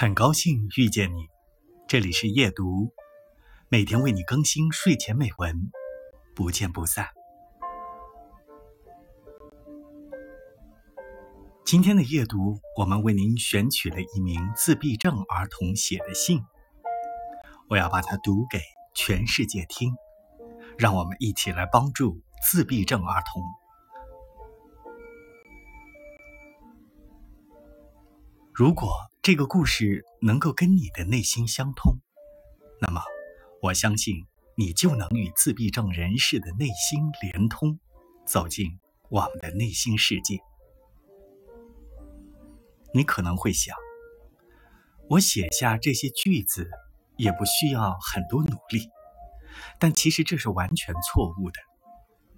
很高兴遇见你，这里是夜读，每天为你更新睡前美文，不见不散。今天的夜读，我们为您选取了一名自闭症儿童写的信，我要把它读给全世界听，让我们一起来帮助自闭症儿童。如果这个故事能够跟你的内心相通，那么我相信你就能与自闭症人士的内心连通，走进我们的内心世界。你可能会想，我写下这些句子也不需要很多努力，但其实这是完全错误的。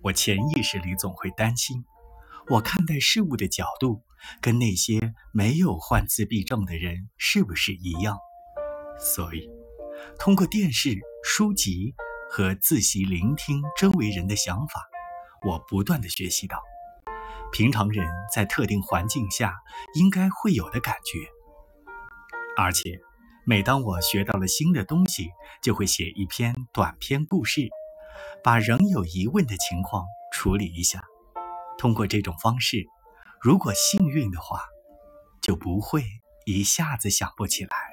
我潜意识里总会担心。我看待事物的角度跟那些没有患自闭症的人是不是一样？所以，通过电视、书籍和自习聆听周围人的想法，我不断的学习到平常人在特定环境下应该会有的感觉。而且，每当我学到了新的东西，就会写一篇短篇故事，把仍有疑问的情况处理一下。通过这种方式，如果幸运的话，就不会一下子想不起来。